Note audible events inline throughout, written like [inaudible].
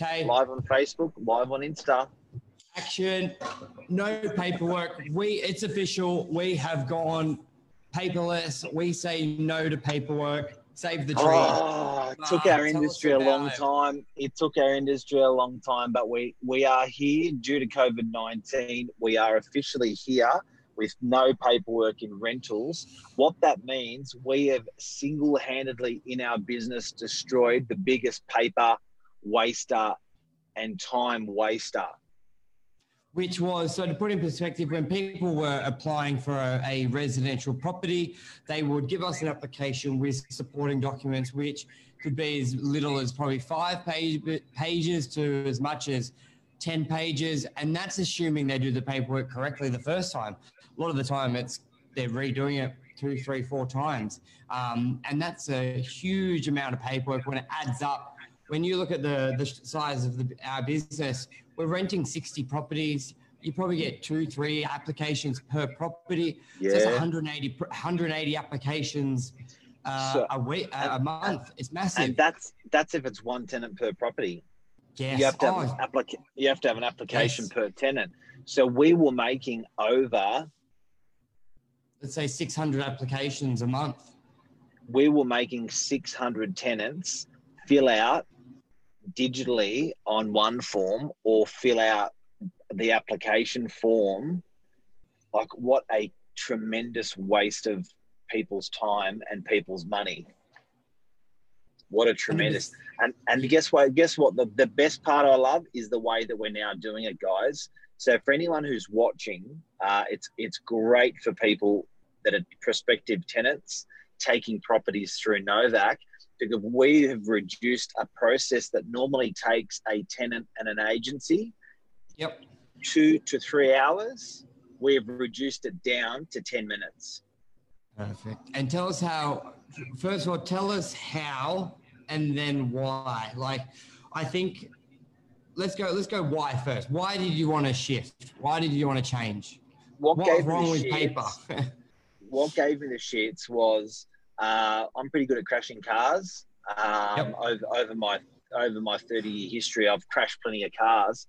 Okay. Live on Facebook, live on Insta. Action. No paperwork. We it's official. We have gone paperless. We say no to paperwork. Save the tree. Oh, it took Ah, our industry a long it. time. It took our industry a long time, but we we are here due to COVID nineteen. We are officially here with no paperwork in rentals. What that means, we have single handedly in our business destroyed the biggest paper waster and time waster. which was so to put in perspective when people were applying for a, a residential property they would give us an application with supporting documents which could be as little as probably five page, pages to as much as 10 pages and that's assuming they do the paperwork correctly the first time a lot of the time it's they're redoing it two three four times um, and that's a huge amount of paperwork when it adds up when you look at the, the size of the, our business, we're renting 60 properties. You probably get two, three applications per property. So it's Yeah. 180, pr- 180 applications uh, So- a week, a, a month. It's massive. And that's that's if it's one tenant per property. yes. You have to have Oh, an applica- you have to have an application Yes. per tenant. So we were making over let's say 600 applications a month. we were making 600 tenants fill out digitally on one form or fill out the application form like what a tremendous waste of people's time and people's money. What a tremendous and and guess what guess what? The, the best part i love is the way that we're now doing it guys. So for anyone who's watching uh, it's it's great for people that are prospective tenants taking properties through Novak because we have reduced a process that normally takes a tenant and an agency Yep. two to three hours. We've reduced it down to 10 minutes. Perfect. And tell us how, first of all, tell us how and then why. Like, I think, let's go, let's go why first. Why did you want to shift? Why did you want to change? What, What's gave wrong the with shits- paper? [laughs] what gave me the shits was uh, I'm pretty good at crashing cars. Um, Yep. over, over my over my 30 year history, I've crashed plenty of cars.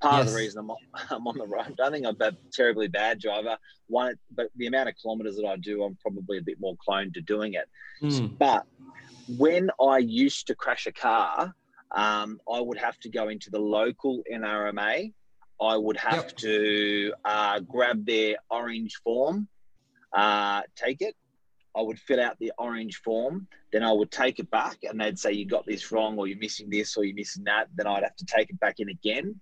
Part of the reason I'm on, [laughs] I'm on the road, I don't think I'm a terribly bad driver. One, but the amount of kilometers that I do, I'm probably a bit more cloned to doing it. Hmm. But when I used to crash a car, um, I would have to go into the local NRMA. I would have Yep. to uh, grab their orange form, uh, take it. I would fill out the orange form. Then I would take it back, and they'd say you got this wrong, or you're missing this, or you're missing that. Then I'd have to take it back in again.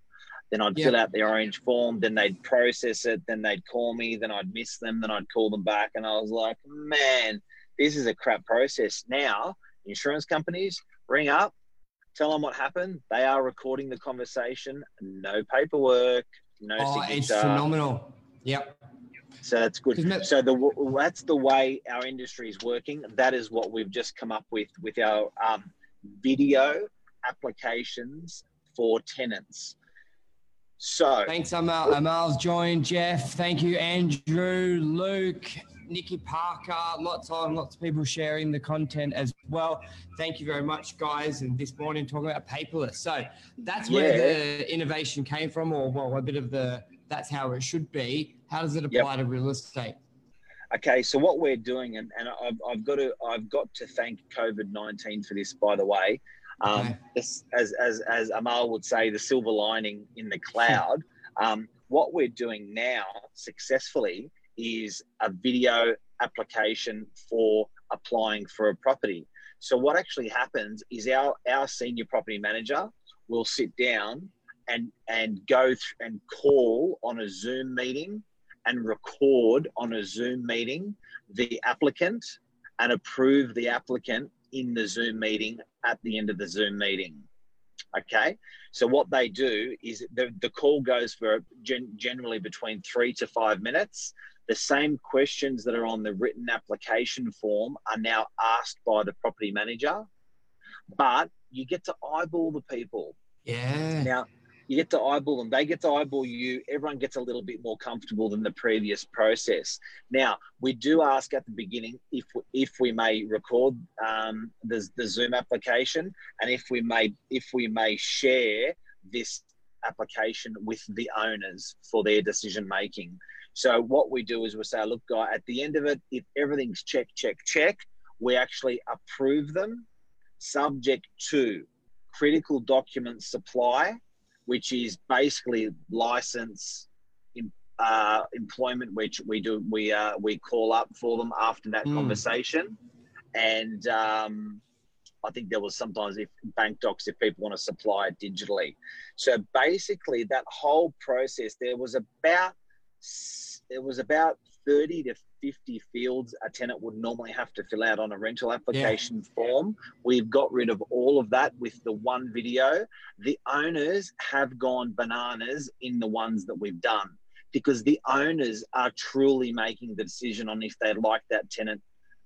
Then I'd Yep. fill out the orange form. Then they'd process it. Then they'd call me. Then I'd miss them. Then I'd call them back, and I was like, man, this is a crap process. Now, insurance companies ring up, tell them what happened. They are recording the conversation. No paperwork, no Oh, it's phenomenal. Yep. So that's good. So the that's the way our industry is working. That is what we've just come up with with our um, video applications for tenants. So Thanks, Amal. Amal's joined. Jeff, thank you. Andrew, Luke, Nikki Parker, lots on, lots of people sharing the content as well. Thank you very much, guys. And this morning, talking about paperless. So that's where Yeah. the innovation came from, or well, a bit of the that's how it should be. How does it apply to real estate? Okay, so what we're doing, and, and I've, I've got to I've got to thank COVID nineteen for this, by the way. Um, Okay. this, as as as Amal would say, the silver lining in the cloud. [laughs] um, what we're doing now successfully is a video application for applying for a property. So what actually happens is our our senior property manager will sit down and and go th- and call on a Zoom meeting and record on a Zoom meeting the applicant and approve the applicant in the Zoom meeting at the end of the Zoom meeting. Okay, so what they do is the, the call goes for gen- generally between three to five minutes. The same questions that are on the written application form are now asked by the property manager, but you get to eyeball the people. Yeah. Now, you get to eyeball them. They get to eyeball you. Everyone gets a little bit more comfortable than the previous process. Now, we do ask at the beginning if if we may record um, the, the Zoom application and if we may if we may share this application with the owners for their decision making. So what we do is we say, look, guy, at the end of it, if everything's check, check, check, we actually approve them, subject to critical document supply which is basically license uh, employment, which we do we uh, we call up for them after that mm. conversation, and um, I think there was sometimes if bank docs if people want to supply it digitally. So basically, that whole process there was about it was about 30 to 50 fields a tenant would normally have to fill out on a rental application yeah. form. We've got rid of all of that with the one video. The owners have gone bananas in the ones that we've done because the owners are truly making the decision on if they like that tenant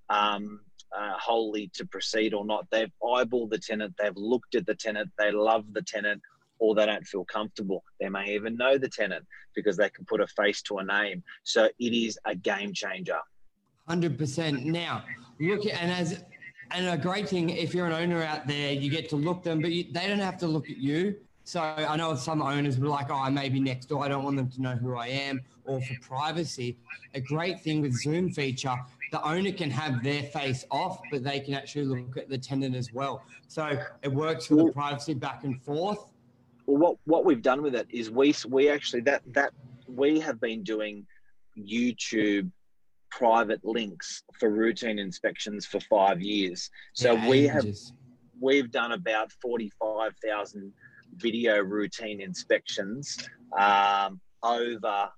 um, uh, wholly to proceed or not. They've eyeballed the tenant, they've looked at the tenant, they love the tenant, or they don't feel comfortable. They may even know the tenant because they can put a face to a name. So it is a game changer. 100%. Now, look, and as and a great thing, if you're an owner out there, you get to look them, but you, they don't have to look at you. So I know some owners were like, oh, I may be next door. I don't want them to know who I am or for privacy. A great thing with Zoom feature, the owner can have their face off, but they can actually look at the tenant as well. So it works for the privacy back and forth well, what what we've done with it is we we actually that that we have been doing YouTube private links for routine inspections for five years. So yeah, we have we've done about forty five thousand video routine inspections um, over.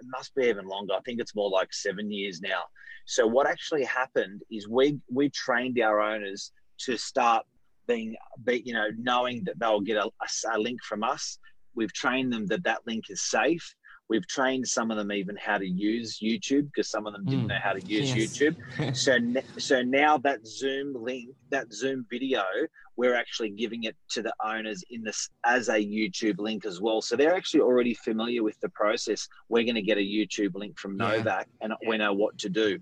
It must be even longer. I think it's more like seven years now. So what actually happened is we we trained our owners to start being, be, you know, knowing that they'll get a, a, a link from us. We've trained them that that link is safe. We've trained some of them even how to use YouTube because some of them didn't mm. know how to use yes. YouTube. [laughs] so, so now that Zoom link, that Zoom video, we're actually giving it to the owners in this as a YouTube link as well. So they're actually already familiar with the process. We're going to get a YouTube link from Novak, yeah. and we know what to do.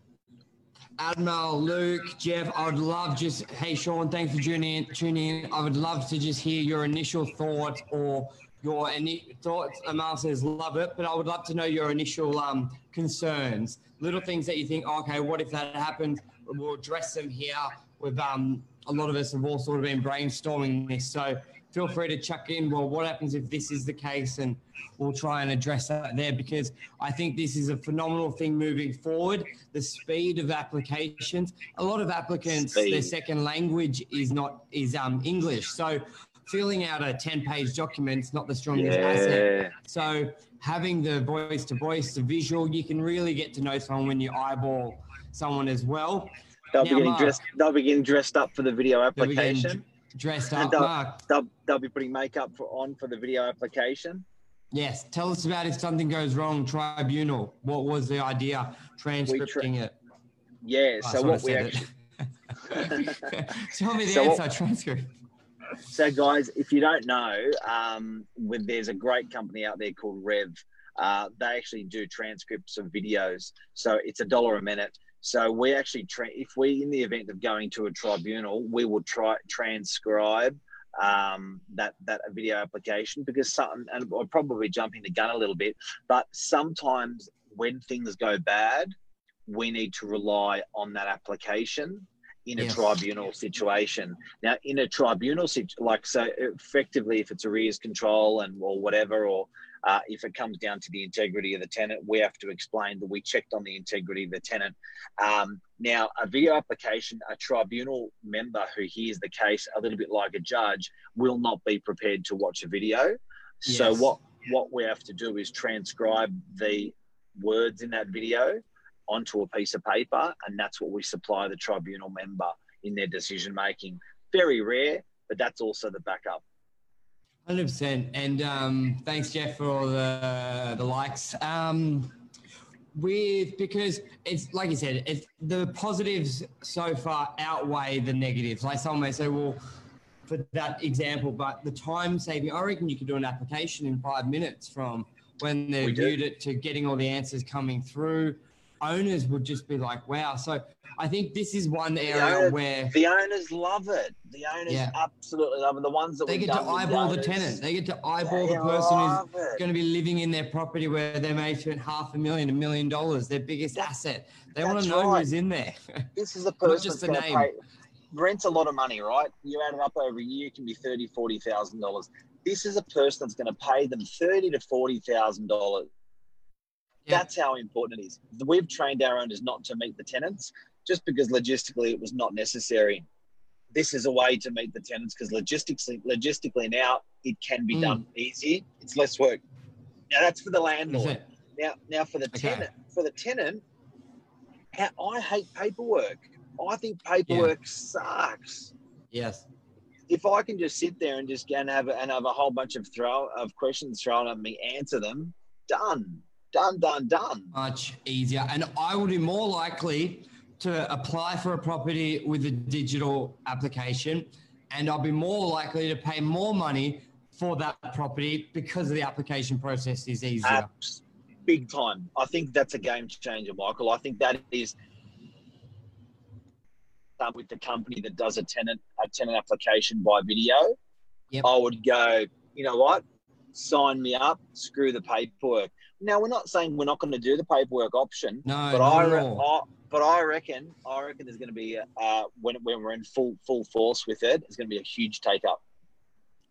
Admiral, Luke, Jeff, I would love just, hey, Sean, thanks for tuning in. Tuning in. I would love to just hear your initial thoughts or your any thoughts. Amal says, love it, but I would love to know your initial um, concerns, little things that you think, okay, what if that happens? We'll address them here. With um, a lot of us have all sort of been brainstorming this. So feel free to chuck in, well, what happens if this is the case? And we'll try and address that there because I think this is a phenomenal thing moving forward. The speed of applications. A lot of applicants, speed. their second language is not is um, English. So filling out a 10 page document is not the strongest yeah. asset. So having the voice to voice, the visual, you can really get to know someone when you eyeball someone as well. They'll now, be getting Mark, dressed. They'll be getting dressed up for the video application dressed up. They'll, they'll, they'll, be putting makeup for, on for the video application. Yes. Tell us about if something goes wrong, tribunal. What was the idea? Transcripting tra- it. Yeah. Oh, so what we actually. [laughs] Tell me the so answer, what, transcript. So, guys, if you don't know, um, there's a great company out there called Rev. Uh, they actually do transcripts of videos. So it's a dollar a minute. So we actually, tra- if we, in the event of going to a tribunal, we will try transcribe um, that that video application because some, and I'm probably jumping the gun a little bit, but sometimes when things go bad, we need to rely on that application in a yes. tribunal situation. Now, in a tribunal situation, like so, effectively, if it's arrears control and or whatever, or uh, if it comes down to the integrity of the tenant, we have to explain that we checked on the integrity of the tenant. Um, now, a video application, a tribunal member who hears the case, a little bit like a judge, will not be prepared to watch a video. Yes. So what what we have to do is transcribe the words in that video onto a piece of paper, and that's what we supply the tribunal member in their decision making. Very rare, but that's also the backup. Hundred percent, and um, thanks Jeff for all the the likes. Um, with because it's like you said, it's the positives so far outweigh the negatives. Like someone may say, well, for that example, but the time saving, I reckon you could do an application in five minutes from when they viewed it to getting all the answers coming through. Owners would just be like, wow. So I think this is one area where the owners love it. The owners yeah. absolutely love it. The ones that they get to eyeball the, the, tenant. They get to eyeball the person who's it. going to be living in their property where they may spend half a million, a million dollars, their biggest asset. They want to know right. who's in there. [laughs] This is the person just the name. Pay, rent's a lot of money, right? You add it up over a year, it can be thirty, forty thousand dollars. This is a person that's going to pay them thirty to forty thousand dollars. That's how important it is. We've trained our owners not to meet the tenants just because logistically it was not necessary. This is a way to meet the tenants because logistically, logistically now it can be mm. done easy. It's less work. Now that's for the landlord. Now, now for the okay. tenant, for the tenant, I hate paperwork. I think paperwork yeah. sucks. Yes. If I can just sit there and just and have and have a whole bunch of throw of questions thrown at me, answer them, done, done, done, done. Much easier, and I would be more likely to apply for a property with a digital application, and I'll be more likely to pay more money for that property because of the application process is easier. Abs- big time. I think that's a game changer, Michael. I think that is um, with the company that does a tenant a tenant application by video. Yep. I would go, you know what? Sign me up. Screw the paperwork. Now we're not saying we're not going to do the paperwork option. No, but I, I, but I reckon I reckon there's going to be uh, when when we're in full full force with it, it's going to be a huge take up.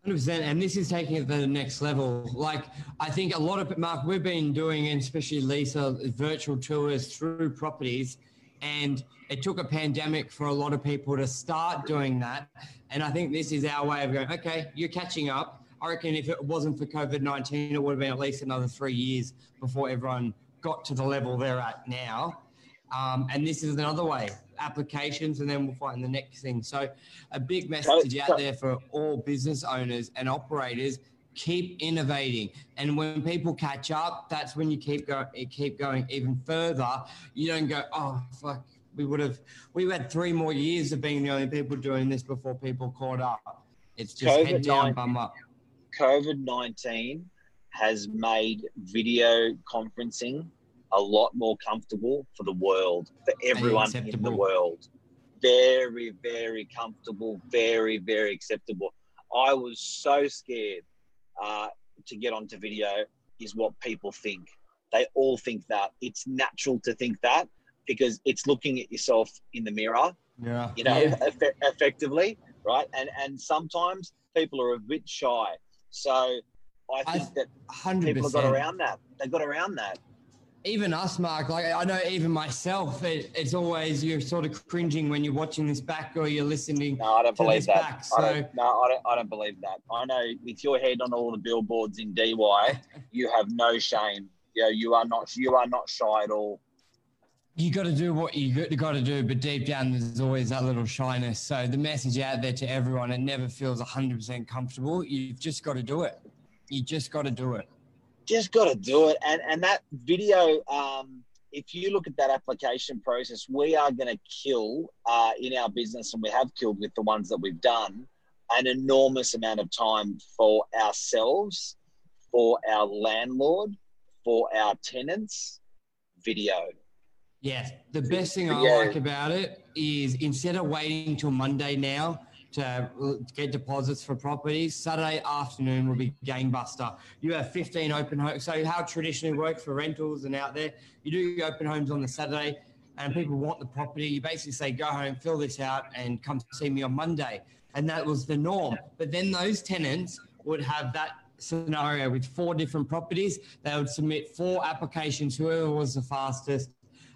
100%. And this is taking it to the next level. Like, I think a lot of, Mark, we've been doing, and especially Lisa, virtual tours through properties. And it took a pandemic for a lot of people to start doing that. And I think this is our way of going, okay, you're catching up. I reckon if it wasn't for COVID 19, it would have been at least another three years before everyone got to the level they're at now. Um, and this is another way applications, and then we'll find the next thing. So, a big message out there for all business owners and operators: keep innovating. And when people catch up, that's when you keep going, keep going even further. You don't go, oh fuck, we would have, we had three more years of being the only people doing this before people caught up. It's just COVID head down, bum up. COVID nineteen has made video conferencing a lot more comfortable for the world, for everyone in the world. Very, very comfortable, very, very acceptable. I was so scared uh, to get onto video, is what people think. They all think that. It's natural to think that because it's looking at yourself in the mirror, yeah. you know, yeah. eff- effectively, right? And and sometimes people are a bit shy. So I think I, that 100%. people got around that. They got around that even us, Mark, like I know even myself, it, it's always you're sort of cringing when you're watching this back or you're listening. No, I don't believe that. Back, so. I don't, no, I don't, I don't believe that. I know with your head on all the billboards in DY, [laughs] you have no shame. Yeah, you are not, you are not shy at all. You got to do what you got to do, but deep down there's always that little shyness. So the message out there to everyone, it never feels 100% comfortable. You've just got to do it. You just got to do it just got to do it. And and that video, um, if you look at that application process, we are going to kill uh, in our business, and we have killed with the ones that we've done, an enormous amount of time for ourselves, for our landlord, for our tenants. Video. Yes, the best thing I like about it is instead of waiting till Monday now to uh, get deposits for properties. Saturday afternoon will be gangbuster. You have 15 open homes. So how traditionally works for rentals and out there, you do open homes on the Saturday and people want the property. You basically say, go home, fill this out and come see me on Monday. And that was the norm. But then those tenants would have that scenario with four different properties. They would submit four applications, whoever was the fastest,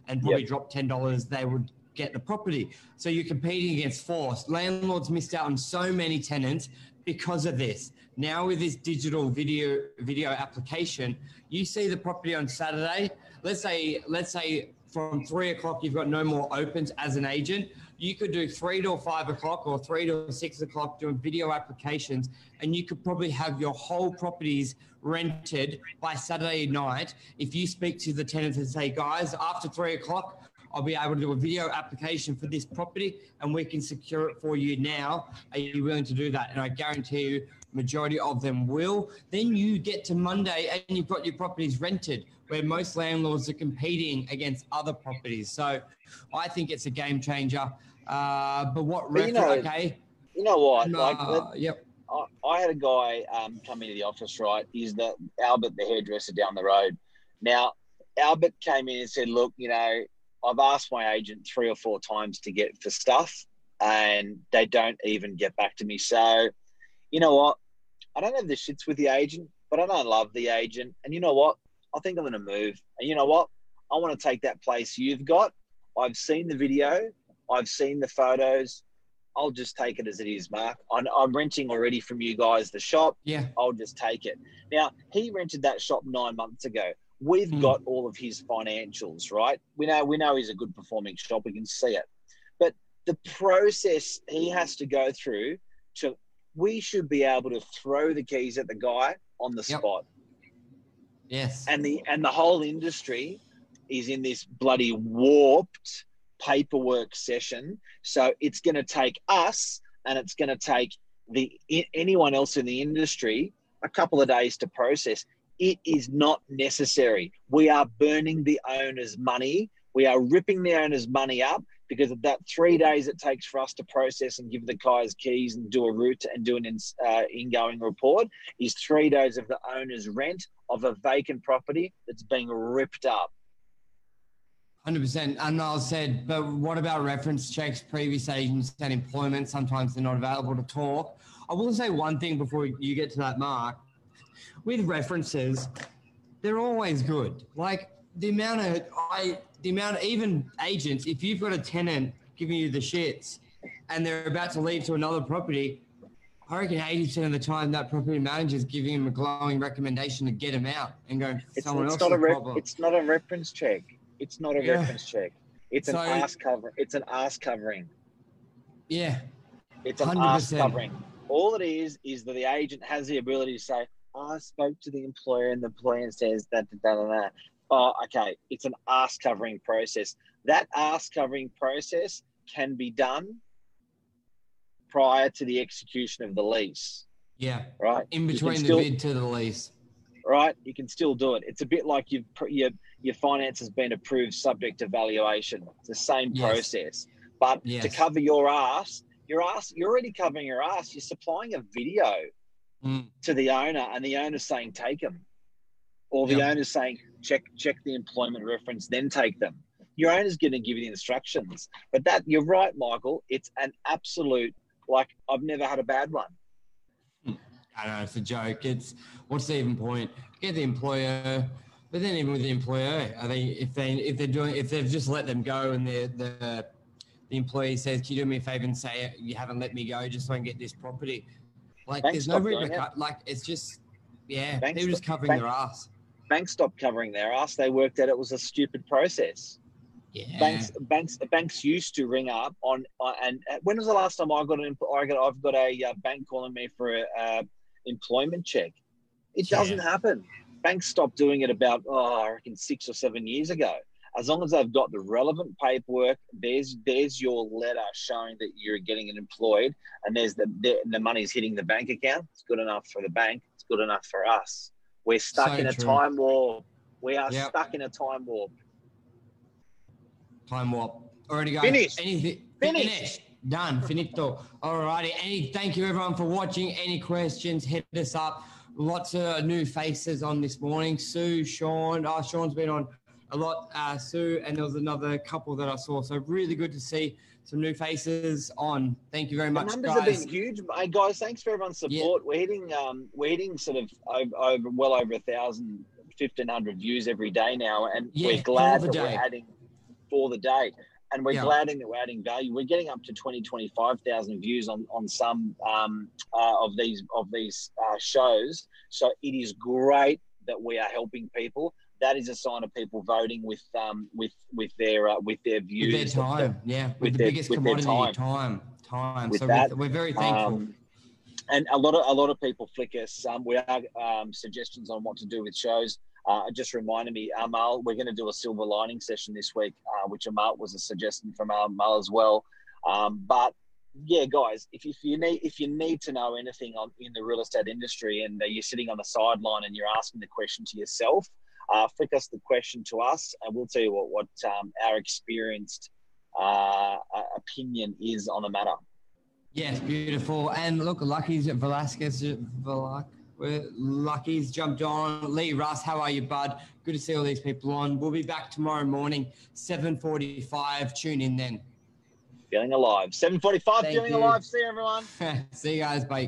and probably yep. drop $10. They would get the property. So you're competing against force. Landlords missed out on so many tenants because of this. Now with this digital video video application, you see the property on Saturday. Let's say let's say from three o'clock you've got no more opens as an agent. You could do three to five o'clock or three to six o'clock doing video applications, and you could probably have your whole properties rented by Saturday night. If you speak to the tenants and say, guys, after three o'clock, I'll be able to do a video application for this property and we can secure it for you now. Are you willing to do that? And I guarantee you, majority of them will. Then you get to Monday and you've got your properties rented, where most landlords are competing against other properties. So I think it's a game changer. Uh, but what But you know- okay? You know what? No, Like, let- yep. I, I had a guy um, come into the office, right? He's the Albert, the hairdresser down the road. Now, Albert came in and said, Look, you know, I've asked my agent three or four times to get for stuff, and they don't even get back to me. So, you know what? I don't have the shits with the agent, but I don't love the agent. And you know what? I think I'm going to move. And you know what? I want to take that place you've got. I've seen the video, I've seen the photos. I'll just take it as it is, Mark. I'm, I'm renting already from you guys the shop. Yeah. I'll just take it. Now, he rented that shop nine months ago. We've Hmm. got all of his financials, right? We know we know he's a good performing shop. We can see it. But the process he has to go through to we should be able to throw the keys at the guy on the Yep. spot. Yes. And the and the whole industry is in this bloody warped paperwork session. So it's going to take us and it's going to take the anyone else in the industry a couple of days to process. It is not necessary. We are burning the owner's money. We are ripping the owner's money up because of that three days it takes for us to process and give the guys keys and do a route and do an ins- uh, ingoing report is three days of the owner's rent of a vacant property that's being ripped up. Hundred percent. And Niall said, but what about reference checks, previous agents and employment? Sometimes they're not available to talk. I will say one thing before you get to that, Mark. With references, they're always good. Like the amount of I, the amount of even agents. If you've got a tenant giving you the shits, and they're about to leave to another property, I reckon eighty percent of the time that property manager is giving him a glowing recommendation to get him out and go. It's, Someone it's else not a will re- problem. it's not a reference check. It's not a Yeah. reference check. It's an ass cover. It's an ass covering. yeah, It's an ass 100%. covering. All it is is that the agent has the ability to say, "I spoke to the employer, and the employer says that." that, that, that, that." Oh, okay. It's an ass covering process. That ass covering process can be done prior to the execution of the lease, yeah. right? in between still- the bid to the lease. right? You can still do it. It's a bit like you've, your your finance has been approved subject to valuation. It's the same Yes. process, but to cover your ass, your ass, you're already covering your ass. You're supplying a video Mm. to the owner, and the owner's saying take them, or the Yep. owner's saying check check the employment reference, then take them. Your owner's going to give you the instructions, but that you're right, Michael. It's an absolute like I've never had a bad one. Hmm. I know it's a joke. It's what's the even point? Get the employer, but then even with the employer, I think if they if they're doing if they've just let them go and the the the employee says, "Can you do me a favor and say you haven't let me go just so I can get this property?" Like Banks there's no doing. Like it's just yeah, Banks they're just covering their ass. Banks stopped covering their ass. They worked out it was a stupid process. Yeah, banks banks banks used to ring up on uh, and uh, when was the last time I got an I got I've got a uh, bank calling me for a uh, employment check. It Yeah. doesn't happen. Banks stopped doing it about oh I reckon six or seven years ago. As long as they've got the relevant paperwork, there's there's your letter showing that you're getting employed, and there's the the, the money's hitting the bank account. It's good enough for the bank. It's good enough for us. We're stuck So in a true. time warp. We are Yep. stuck in a time warp. Time warp. Already guys. Finished. Anything Finished. finished. Done. Finito. Alrighty. Any thank you everyone for watching. Any questions, hit us up. Lots of new faces on this morning. Sue, Sean. Oh, Sean's been on a lot. Uh, Sue, and there was another couple that I saw. So really good to see some new faces on. Thank you very much. The numbers guys. have been huge, hey guys. Thanks for everyone's support. We're hitting, um, we're hitting sort of over, over well over a thousand, fifteen hundred views every day now, and Yeah, we're glad that day. we're adding for the day, and we're Yeah. glad that we're adding value. We're getting up to 20, 25,000 views on on some um, uh, of these of these uh, shows. So it is great that we are helping people. That is a sign of people voting with um with with their uh, with their views with their of the- time. yeah. With, with the their- biggest with their commodity, time. Time. With so that, we're, we're very thankful. Um, and a lot of a lot of people flick us. Um, we are um, suggestions on what to do with shows. uh, just reminded me, Amal, we're going to do a silver lining session this week, uh, which Amal was a suggestion from Amal as well. Um, but yeah, guys, if, if you need if you need to know anything on in the real estate industry and uh, you're sitting on the sideline and you're asking the question to yourself, uh, flick us the question to us, and we'll tell you what what um, our experienced uh, opinion is on the matter. Yes, beautiful. And look, Lucky's at Velasquez, Velasquez Lucky's jumped on. Lee Russ, how are you, bud? Good to see all these people on. We'll be back tomorrow morning, 7.45. Tune in then. Feeling alive. 7.45, feeling you. alive. See you, everyone. [laughs] see you guys. Bye.